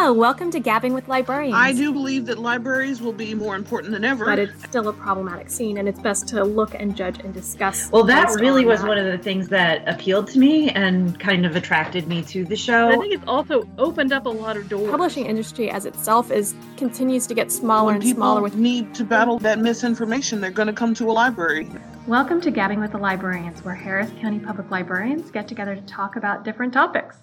Hello, welcome to Gabbing with Librarians. I do believe that libraries will be more important than ever. But it's still a problematic scene, and it's best to look and judge and discuss. Well, that really was that. one of the things that appealed to me and kind of attracted me to the show. I think it's also opened up a lot of doors. publishing industry as itself is continues to get smaller when and people smaller with need to battle that misinformation, they're going to come to a library. Welcome to Gabbing with the Librarians, where Harris County Public Librarians get together to talk about different topics.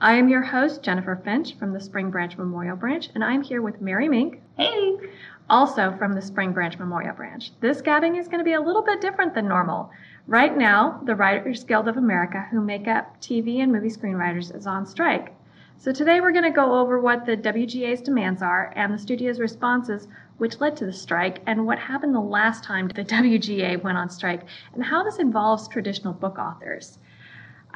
I am your host, Jennifer Finch from the Spring Branch Memorial Branch, and I'm here with Mary Mink. Hey! Also from the Spring Branch Memorial Branch. This gabbing is going to be a little bit different than normal. Right now, the Writers Guild of America, who make up TV and movie screenwriters, is on strike. So today we're going to go over what the WGA's demands are and the studio's responses which led to the strike and what happened the last time the WGA went on strike and how this involves traditional book authors.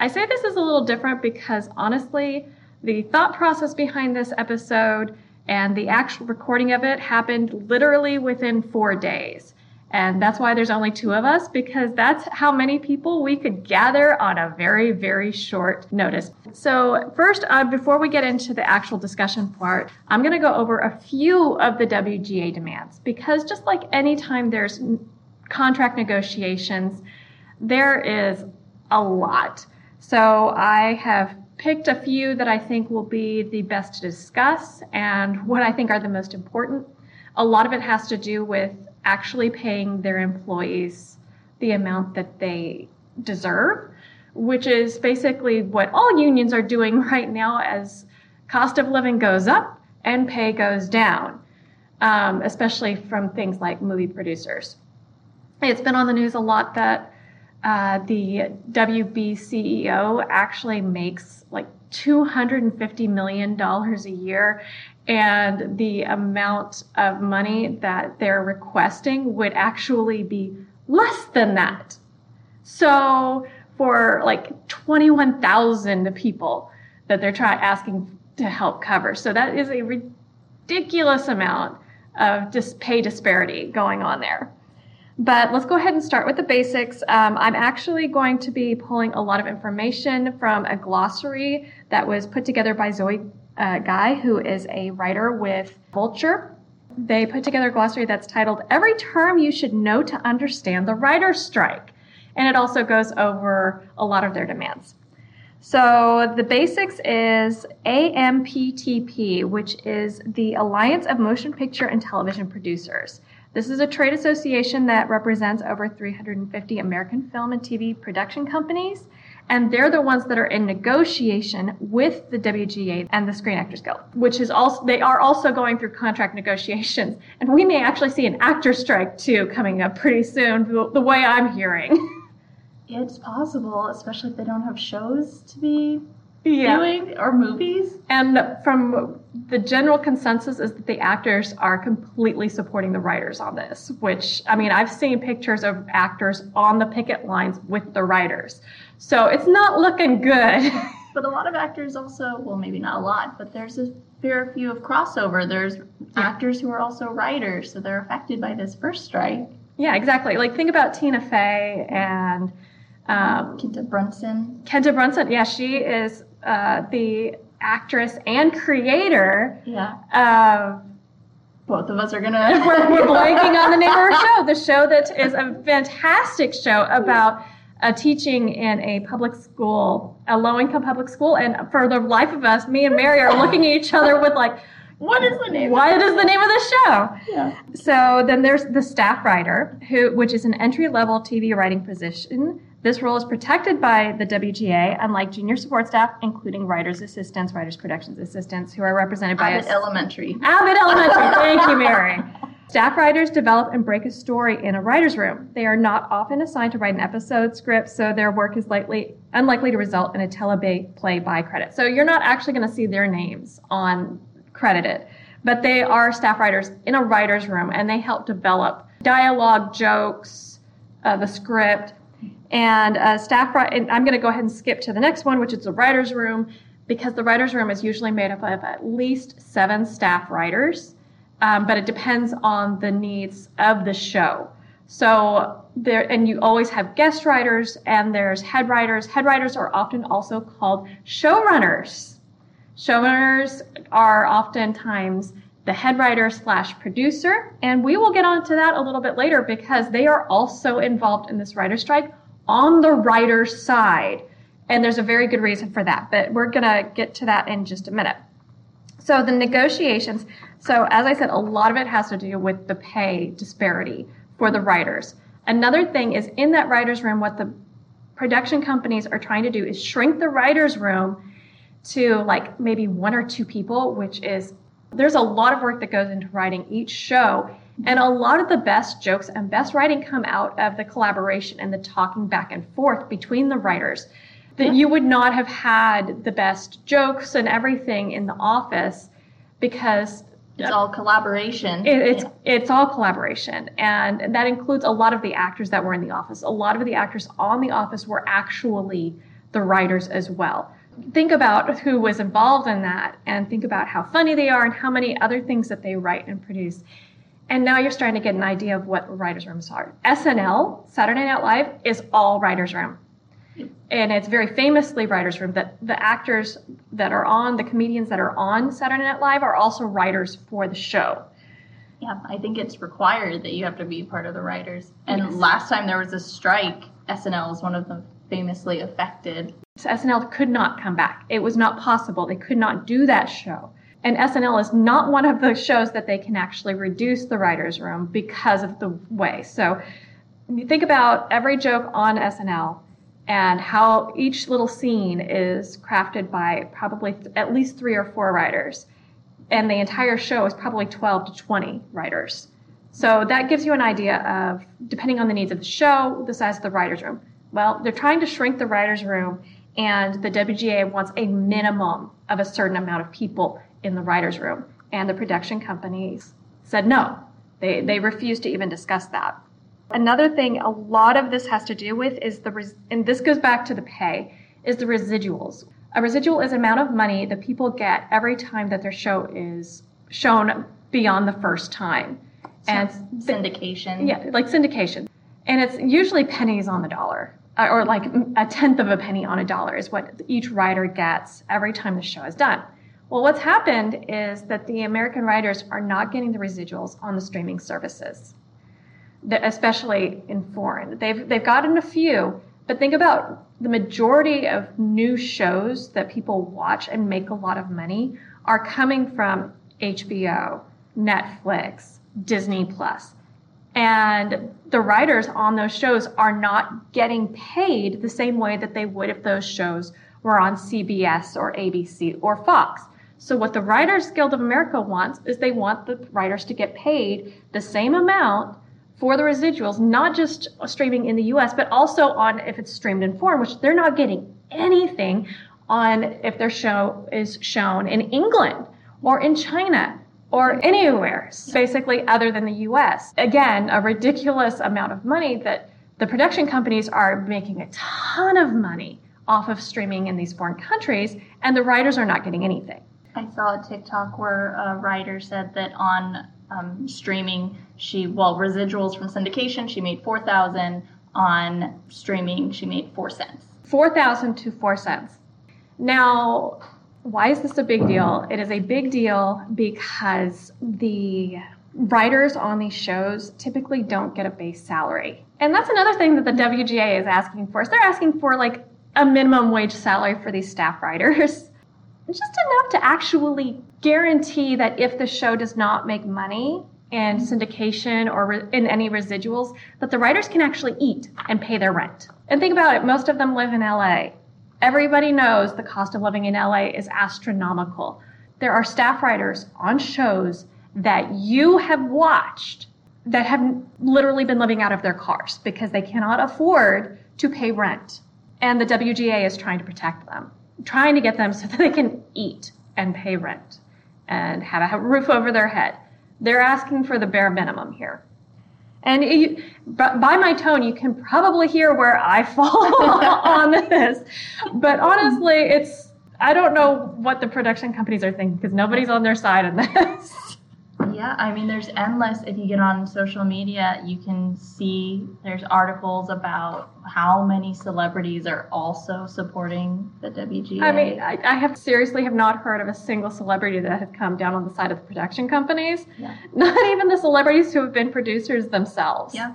I say this is a little different because honestly, the thought process behind this episode and the actual recording of it happened literally within four days. And that's why there's only two of us, because that's how many people we could gather on a very, very short notice. So, first, uh, before we get into the actual discussion part, I'm going to go over a few of the WGA demands, because just like any time there's contract negotiations, there is a lot. So, I have picked a few that I think will be the best to discuss and what I think are the most important. A lot of it has to do with actually paying their employees the amount that they deserve, which is basically what all unions are doing right now as cost of living goes up and pay goes down, um, especially from things like movie producers. It's been on the news a lot that uh, the WB CEO actually makes like $250 million a year, and the amount of money that they're requesting would actually be less than that. So, for like 21,000 people that they're trying asking to help cover. So, that is a ridiculous amount of dis- pay disparity going on there. But let's go ahead and start with the basics. Um, I'm actually going to be pulling a lot of information from a glossary that was put together by Zoe uh, Guy, who is a writer with Vulture. They put together a glossary that's titled Every Term You Should Know to Understand the Writer's Strike. And it also goes over a lot of their demands. So the basics is AMPTP, which is the Alliance of Motion Picture and Television Producers. This is a trade association that represents over 350 American film and TV production companies, and they're the ones that are in negotiation with the WGA and the Screen Actors Guild, which is also they are also going through contract negotiations, and we may actually see an actor strike too coming up pretty soon, the, the way I'm hearing. It's possible, especially if they don't have shows to be doing or movies. And from the general consensus is that the actors are completely supporting the writers on this, which, I mean, I've seen pictures of actors on the picket lines with the writers. So it's not looking good. But a lot of actors also, well, maybe not a lot, but there's a fair few of crossover. There's actors who are also writers, so they're affected by this first strike. yeah, exactly. Like, think about Tina Fey and um, Quinta Brunson. Quinta Brunson. Yeah, she is uh, the actress and creator Yeah. of Both of us are gonna. we're, we're blanking on the name of her show. The show that is a fantastic show about uh, teaching in a public school, a low-income public school, and for the life of us, me and Mary are looking at each other with like, What is the name? Why what is the name of the show? Yeah. So then there's the staff writer, who which is an entry-level TV writing position. This role is protected by the WGA, unlike junior support staff, including writers' assistants, writers' productions assistants, who are represented by Abbott a Elementary. Abbott Elementary. Thank you, Mary. Staff writers develop and break a story in a writer's room. They are not often assigned to write an episode script, so their work is likely unlikely to result in a teleplay play by credit. So you're not actually going to see their names on credited, but they are staff writers in a writer's room, and they help develop dialogue, jokes, uh, the script, and uh, staff. And I'm going to go ahead and skip to the next one, which is the writer's room, because the writer's room is usually made up of at least seven staff writers um, but it depends on the needs of the show. So there, and you always have guest writers and there's head writers. Head writers are often also called showrunners. Showrunners are oftentimes the head writer slash producer, and we will get onto that a little bit later because they are also involved in this writer strike on the writer's side. And there's a very good reason for that, but we're going to get to that in just a minute. So the negotiations, so as I said, a lot of it has to do with the pay disparity for the writers. Another thing is in that writer's room, what the production companies are trying to do is shrink the writer's room to like maybe one or two people, which is there's a lot of work that goes into writing each show. And a lot of the best jokes and best writing come out of the collaboration and the talking back and forth between the writers. That you would not have had the best jokes and everything in the office because It's all collaboration. it, it's it's all collaboration, and that includes a lot of the actors that were in the office. A lot of the actors on the office were actually the writers as well. Think about who was involved in that, and think about how funny they are, and how many other things that they write and produce. And now you're starting to get an idea of what writers' rooms are. SNL, Saturday Night Live, is all writers' room. And it's very famously writers' room that the actors that are on, the comedians that are on Saturday Night Live are also writers for the show. Yeah, I think it's required that you have to be part of the writers. And Yes. last time there was a strike, SNL was one of the famously affected. So SNL could not come back. It was not possible. They could not do that show. And SNL is not one of those shows that they can actually reduce the writer's room because of the way. So you think about every joke on SNL and how each little scene is crafted by probably th- at least three or four writers. And the entire show is probably 12 to 20 writers. So that gives you an idea of, depending on the needs of the show, the size of the writer's room. Well, they're trying to shrink the writer's room, and the WGA wants a minimum of a certain amount of people in the writer's room. And the production companies said no. They, they refused to even discuss that. Another thing a lot of this has to do with is the, res- and this goes back to the pay, is the residuals. A residual is amount of money that people get every time that their show is shown beyond the first time. And Syndication. yeah, like syndication. And it's usually pennies on the dollar, or like a tenth of a penny on a dollar is what each writer gets every time the show is done. Well, what's happened is that the American writers are not getting the residuals on the streaming services, especially in foreign. They've, they've gotten a few, but think about the majority of new shows that people watch and make a lot of money are coming from HBO, Netflix, Disney Plus. And the writers on those shows are not getting paid the same way that they would if those shows were on CBS or ABC or Fox. So what the Writers Guild of America wants is they want the writers to get paid the same amount for the residuals, not just streaming in the US, but also on if it's streamed in foreign, which they're not getting anything on if their show is shown in England or in China or anywhere, basically other than the US. Again, a ridiculous amount of money that the production companies are making a ton of money off of streaming in these foreign countries, and the writers are not getting anything. I saw a TikTok where a writer said that on um, streaming, she well residuals from syndication, she made four thousand. On streaming, she made four cents. 4,000 to 4 cents. Now, why is this a big deal? It is a big deal because the writers on these shows typically don't get a base salary. And that's another thing that the WGA is asking for. Is they're asking for like a minimum wage salary for these staff writers. Just enough to actually guarantee that if the show does not make money in syndication or re- in any residuals, that the writers can actually eat and pay their rent. And think about it, most of them live in LA. Everybody knows the cost of living in LA is astronomical. There are staff writers on shows that you have watched that have literally been living out of their cars because they cannot afford to pay rent. And the WGA is trying to protect them, trying to get them so that they can eat and pay rent and have a roof over their head. They're asking for the bare minimum here. And but by my tone, you can probably hear where I fall on this. But honestly, it's, I don't know what the production companies are thinking because nobody's on their side in this. Yeah, I mean, there's endless. If you get on social media, you can see there's articles about how many celebrities are also supporting the WGA. I mean, I, I have seriously have not heard of a single celebrity that has come down on the side of the production companies. Yeah. Not even the celebrities who have been producers themselves. Yeah.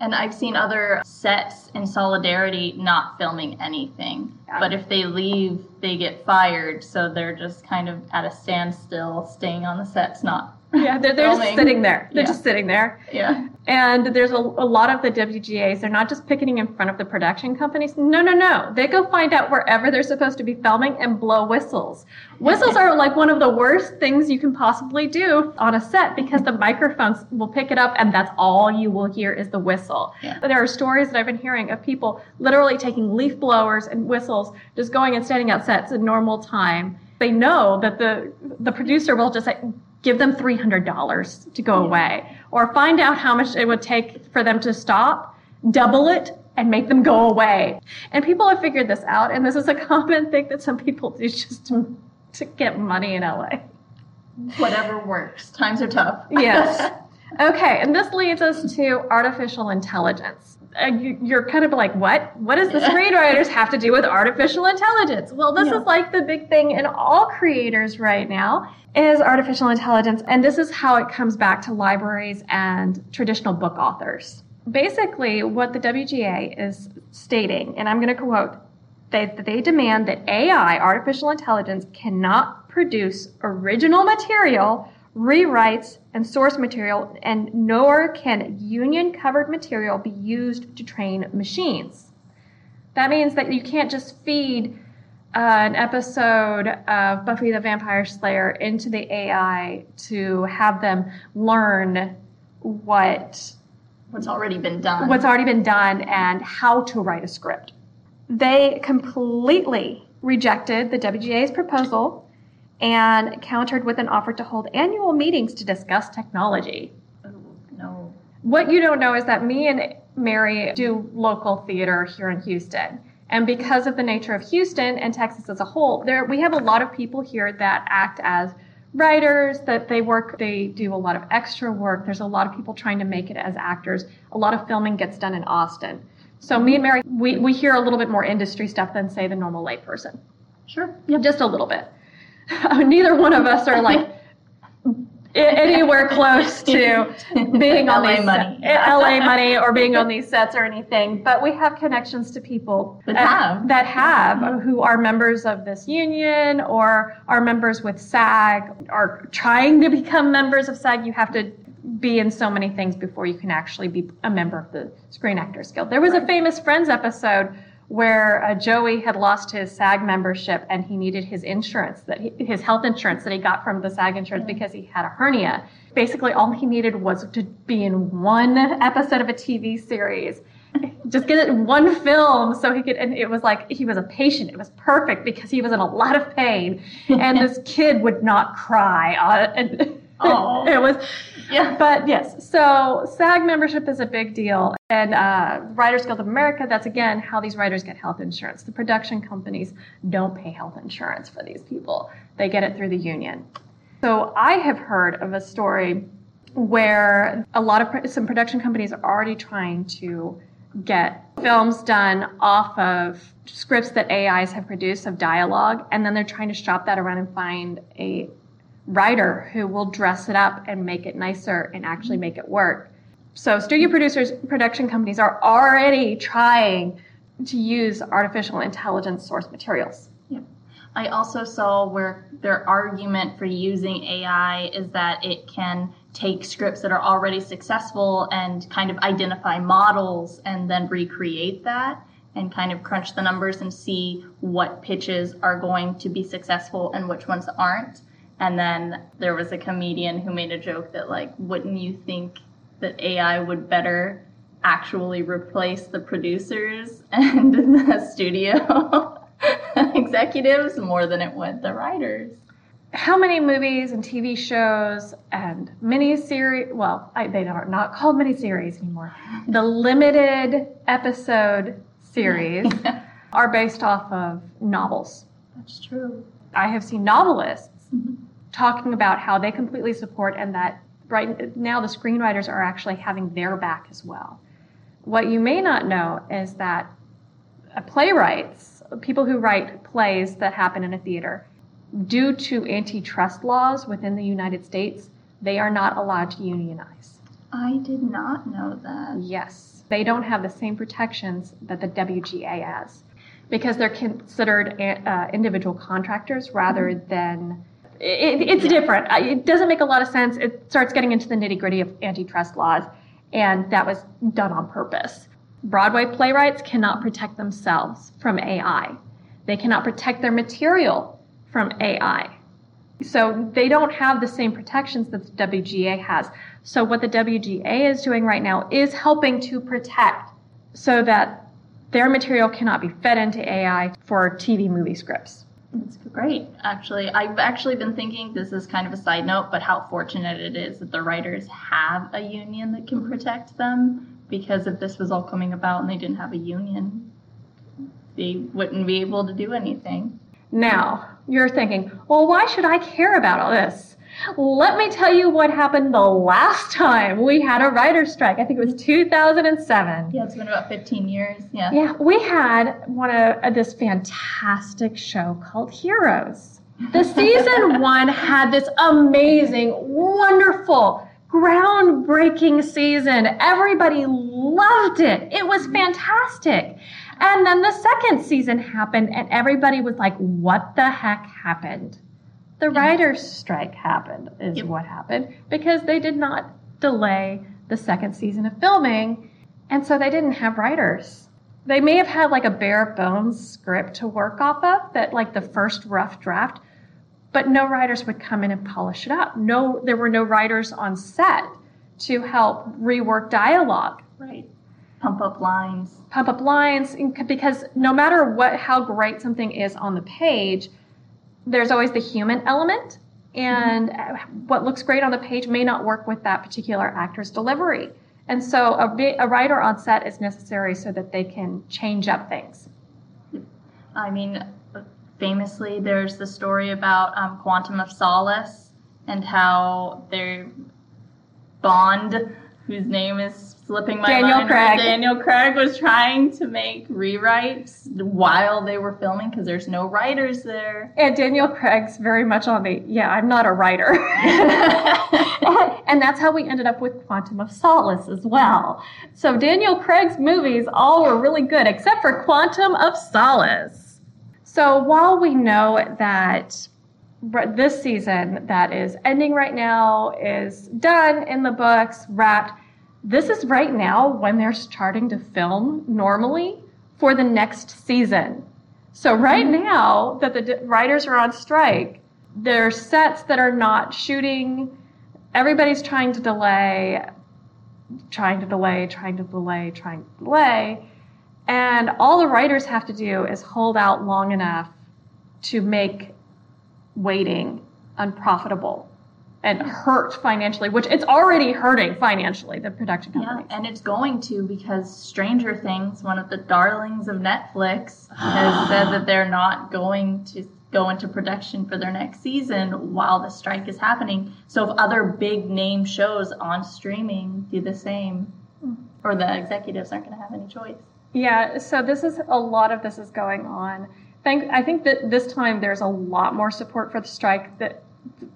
And I've seen other sets in solidarity not filming anything. Yeah. But if they leave, they get fired. So they're just kind of at a standstill, staying on the sets, not. Yeah, they're, they're just sitting there. They're Yeah. just sitting there. Yeah. And there's a, a lot of the WGAs, they're not just picketing in front of the production companies. No, no, no. They go find out wherever they're supposed to be filming and blow whistles. Whistles are like one of the worst things you can possibly do on a set because the microphones will pick it up and that's all you will hear is the whistle. Yeah. There are stories that I've been hearing of people literally taking leaf blowers and whistles, just going and standing out sets in normal time. They know that the the producer will just like, give them three hundred dollars to go away, or find out how much it would take for them to stop, double it, and make them go away. And people have figured this out, and this is a common thing that some people do just to, to get money in LA. Whatever works. Times are tough. Yes. Okay, and this leads us to artificial intelligence. Uh, you, you're kind of like, what? What does the screenwriters have to do with artificial intelligence? Well, this Yeah. is like the big thing in all creators right now is artificial intelligence, and this is how it comes back to libraries and traditional book authors. Basically, what the WGA is stating, and I'm going to quote, they, they demand that AI, artificial intelligence, cannot produce original material, rewrites, and source material, and nor can union covered material be used to train machines. That means that you can't just feed uh, an episode of Buffy the Vampire Slayer into the AI to have them learn what What's already been done. what's already been done and how to write a script. They completely rejected the WGA's proposal and countered with an offer to hold annual meetings to discuss technology. Oh, no. What you don't know is that me and Mary do local theater here in Houston. And because of the nature of Houston and Texas as a whole, there we have a lot of people here that act as writers, that they work, they do a lot of extra work. There's a lot of people trying to make it as actors. A lot of filming gets done in Austin. So me and Mary, we, we hear a little bit more industry stuff than say the normal layperson. Sure. Yeah, just a little bit. Neither one of us are like anywhere close to being on LA these money. LA money or being on these sets or anything. But we have connections to people That have. that have who are members of this union or are members with SAG are trying to become members of SAG. You have to be in so many things before you can actually be a member of the Screen Actors Guild. There was a famous Friends episode where uh, Joey had lost his SAG membership and he needed his insurance that he, his health insurance that he got from the SAG insurance because he had a hernia. Basically, all he needed was to be in one episode of a TV series. Just get it in one film so he could, and it was like he was a patient. It was perfect because he was in a lot of pain, and this kid would not cry. On, and Aw. it was Yeah. but yes, so SAG membership is a big deal. And uh, Writers Guild of America, that's again how these writers get health insurance. The production companies don't pay health insurance for these people, they get it through the union. So I have heard of a story where a lot of some production companies are already trying to get films done off of scripts that AIs have produced of dialogue, and then they're trying to shop that around and find a writer who will dress it up and make it nicer and actually make it work. So studio producers, production companies are already trying to use artificial intelligence source materials. Yeah. I also saw where their argument for using AI is that it can take scripts that are already successful and kind of identify models and then recreate that and kind of crunch the numbers and see what pitches are going to be successful and which ones aren't. And then there was a comedian who made a joke that like, wouldn't you think that AI would better actually replace the producers and the studio executives more than it would the writers. How many movies and TV shows and miniseries, well, I, they are not called miniseries anymore, the limited episode series are based off of novels. That's true. I have seen novelists talking about how they completely support and that right now the screenwriters are actually having their back as well. What you may not know is that playwrights, people who write plays that happen in a theater, due to antitrust laws within the United States, they are not allowed to unionize. I did not know that. Yes, they don't have the same protections that the WGA has because they're considered uh, individual contractors rather mm-hmm. than. It, it's yeah. different. It doesn't make a lot of sense. It starts getting into the nitty gritty of antitrust laws, and that was done on purpose. Broadway playwrights cannot protect themselves from AI. They cannot protect their material from AI. So they don't have the same protections that the WGA has. So what the WGA is doing right now is helping to protect so that their material cannot be fed into AI for TV movie scripts. That's great. Actually, I've actually been thinking this is kind of a side note, but how fortunate it is that the writers have a union that can protect them. Because if this was all coming about and they didn't have a union, they wouldn't be able to do anything. Now, you're thinking, well, why should I care about all this? Let me tell you what happened the last time we had a writer's strike. I think it was 2007. Yeah, it's been about 15 years. Yeah. Yeah, we had one of uh, this fantastic show called Heroes. The season one had this amazing, wonderful, groundbreaking season. Everybody loved it. It was fantastic. And then the second season happened, and everybody was like, what the heck happened? The writer's strike happened, is yep. what happened, because they did not delay the second season of filming, and so they didn't have writers. They may have had like a bare bones script to work off of, that like the first rough draft, but no writers would come in and polish it up. No, there were no writers on set to help rework dialogue. Right pump up lines. Pump up lines because no matter what how great something is on the page, there's always the human element and mm-hmm. what looks great on the page may not work with that particular actor's delivery. And so a, a writer on set is necessary so that they can change up things. I mean, famously, there's the story about um, Quantum of Solace and how their Bond, whose name is slipping my Daniel mind. Craig. Daniel Craig was trying to make rewrites while they were filming because there's no writers there. And Daniel Craig's very much on the yeah, I'm not a writer. and that's how we ended up with Quantum of Solace as well. So Daniel Craig's movies all were really good except for Quantum of Solace. So while we know that this season that is ending right now is done in the books, wrapped this is right now when they're starting to film normally for the next season. So right mm-hmm. now that the writers are on strike, there's sets that are not shooting. Everybody's trying to delay, trying to delay, trying to delay, trying to delay. And all the writers have to do is hold out long enough to make waiting unprofitable and hurt financially, which it's already hurting financially, the production company. Yeah, and it's going to because Stranger Things, one of the darlings of Netflix, has said that they're not going to go into production for their next season while the strike is happening. So if other big name shows on streaming do the same, hmm. or the executives aren't going to have any choice. Yeah, so this is a lot of this is going on. I think that this time there's a lot more support for the strike that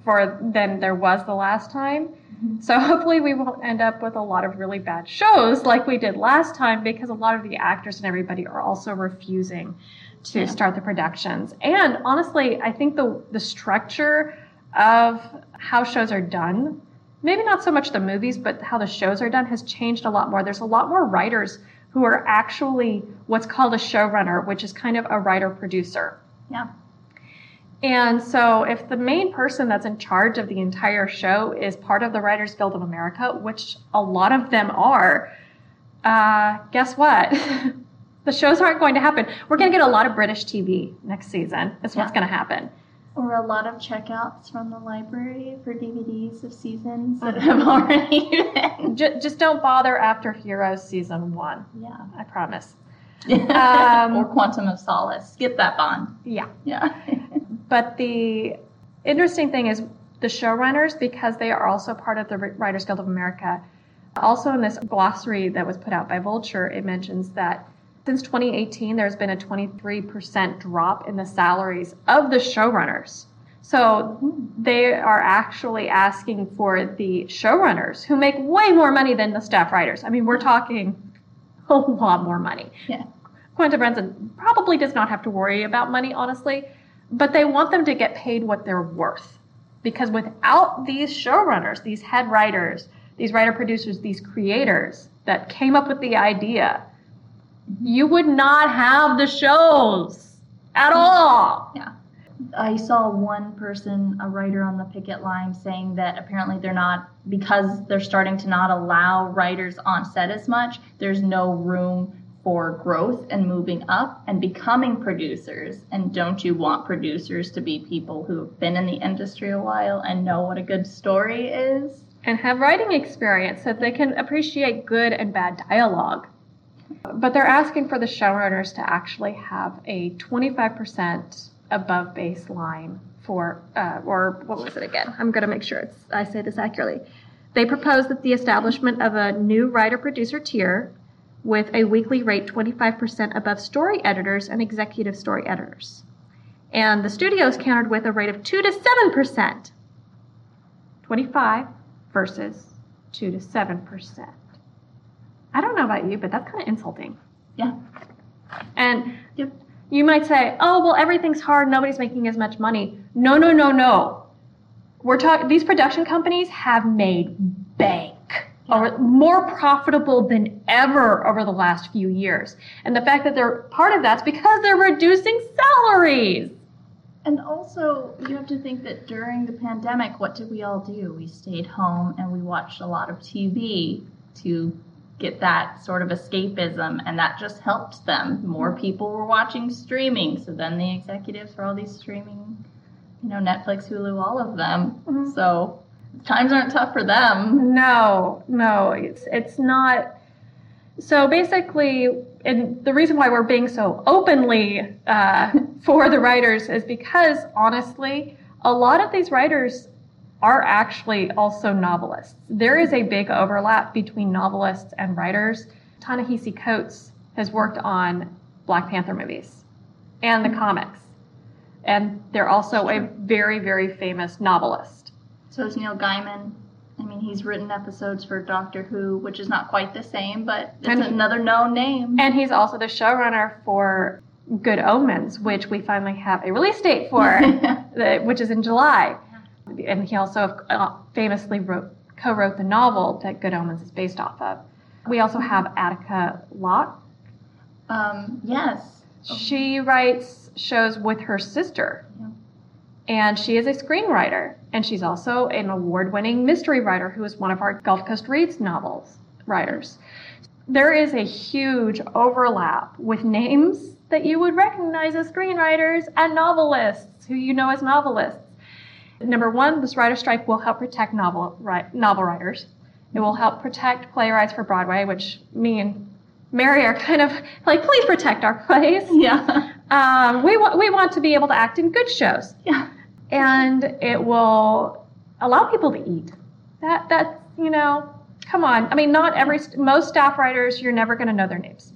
for than there was the last time. Mm-hmm. So hopefully we won't end up with a lot of really bad shows like we did last time because a lot of the actors and everybody are also refusing to yeah. start the productions. And honestly, I think the the structure of how shows are done, maybe not so much the movies, but how the shows are done has changed a lot more. There's a lot more writers who are actually what's called a showrunner, which is kind of a writer producer. Yeah. And so, if the main person that's in charge of the entire show is part of the Writers Guild of America, which a lot of them are, uh, guess what? the shows aren't going to happen. We're going to get a lot of British TV next season. That's yeah. what's going to happen. Or a lot of checkouts from the library for DVDs of seasons that have already been. Just, just don't bother after Heroes season one. Yeah. I promise. um, or Quantum of Solace. Skip that bond. Yeah. Yeah. But the interesting thing is, the showrunners because they are also part of the Writers Guild of America. Also, in this glossary that was put out by Vulture, it mentions that since 2018, there's been a 23% drop in the salaries of the showrunners. So they are actually asking for the showrunners who make way more money than the staff writers. I mean, we're talking a lot more money. Yeah. Quinta Brunson probably does not have to worry about money, honestly, but they want them to get paid what they're worth. Because without these showrunners, these head writers, these writer producers, these creators that came up with the idea, Mm-hmm. you would not have the shows at mm-hmm. all. Yeah. I saw one person, a writer on the picket line, saying that apparently they're not, because they're starting to not allow writers on set as much, there's no room for growth and moving up and becoming producers. And don't you want producers to be people who have been in the industry a while and know what a good story is? And have writing experience so they can appreciate good and bad dialogue. But they're asking for the showrunners to actually have a 25% above baseline for, uh, or what was it again? I'm going to make sure it's, I say this accurately. They propose that the establishment of a new writer producer tier with a weekly rate 25% above story editors and executive story editors. And the studios countered with a rate of 2 to 7%. 25 versus 2 to 7%. I don't know about you, but that's kind of insulting. Yeah. And yep. you might say, oh, well, everything's hard. Nobody's making as much money. No, no, no, no. We're talking, these production companies have made bank. Or more profitable than ever over the last few years. And the fact that they're part of that's because they're reducing salaries. And also, you have to think that during the pandemic, what did we all do? We stayed home and we watched a lot of TV to get that sort of escapism, and that just helped them. More people were watching streaming, so then the executives for all these streaming, you know, Netflix, Hulu, all of them. Mm-hmm. So times aren't tough for them. No, no, it's it's not. So basically, and the reason why we're being so openly uh, for the writers is because honestly, a lot of these writers are actually also novelists. There is a big overlap between novelists and writers. Ta-Nehisi Coates has worked on Black Panther movies and the comics. And they're also sure. a very, very famous novelist. So is Neil Gaiman. I mean, he's written episodes for Doctor Who, which is not quite the same, but it's and another known name. And he's also the showrunner for Good Omens, which we finally have a release date for, which is in July and he also uh, famously wrote, co-wrote the novel that Good Omens is based off of. We also have Attica Locke. Um, yes. She writes shows with her sister. Yeah. And she is a screenwriter. And she's also an award winning mystery writer who is one of our Gulf Coast Reads novels writers. There is a huge overlap with names that you would recognize as screenwriters and novelists who you know as novelists. Number one, this writer strike will help protect novel, right, novel writers. It will help protect playwrights for Broadway, which me and Mary are kind of like, please protect our plays. Yeah. Um, we want we want to be able to act in good shows. Yeah. And it will allow people to eat. That that's you know, come on. I mean, not every most staff writers you're never going to know their names.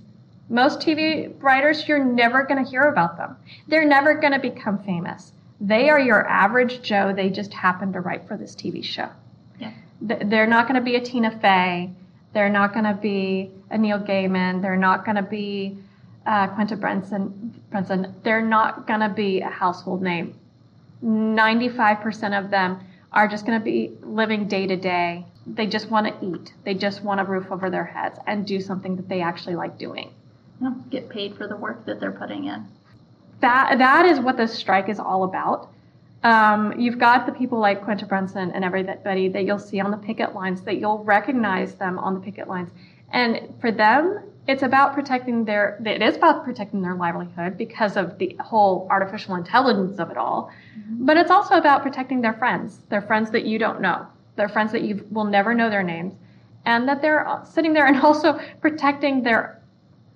Most TV writers you're never going to hear about them. They're never going to become famous. They are your average Joe. They just happen to write for this TV show. Yeah. They're not going to be a Tina Fey. They're not going to be a Neil Gaiman. They're not going to be uh, Quinta Brunson. Brunson. They're not going to be a household name. 95% of them are just going to be living day to day. They just want to eat. They just want a roof over their heads and do something that they actually like doing. Yeah, get paid for the work that they're putting in that that is what the strike is all about. Um, you've got the people like Quinta Brunson and everybody that you'll see on the picket lines, that you'll recognize them on the picket lines. And for them, it's about protecting their, it is about protecting their livelihood because of the whole artificial intelligence of it all. Mm-hmm. But it's also about protecting their friends, their friends that you don't know, their friends that you will never know their names, and that they're sitting there and also protecting their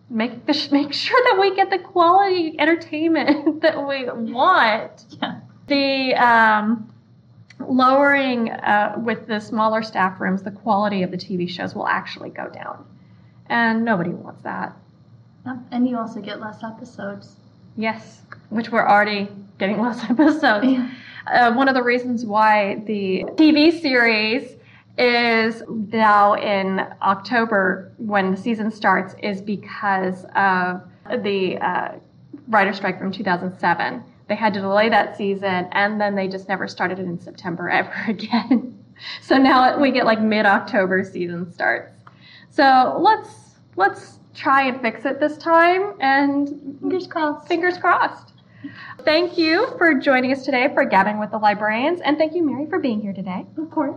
make the, make sure that we get the quality entertainment that we want. Yeah. The um, lowering uh, with the smaller staff rooms, the quality of the TV shows will actually go down. And nobody wants that. And you also get less episodes. Yes, which we're already getting less episodes. Yeah. Uh, one of the reasons why the TV series is now in October when the season starts is because of the uh, writer strike from 2007. They had to delay that season and then they just never started it in September ever again. so now we get like mid-October season starts. So let's let's try and fix it this time and Fingers crossed. fingers crossed. Thank you for joining us today for Gabbing with the Librarians, and thank you, Mary, for being here today. Of course.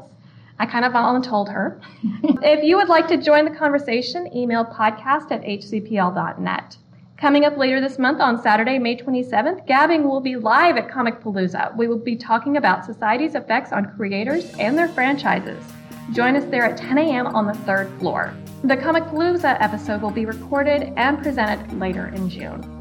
I kind of voluntold her. if you would like to join the conversation, email podcast at hcpl.net. Coming up later this month on Saturday, May 27th, Gabbing will be live at Comicpalooza. We will be talking about society's effects on creators and their franchises. Join us there at 10 a.m. on the third floor. The Comicpalooza episode will be recorded and presented later in June.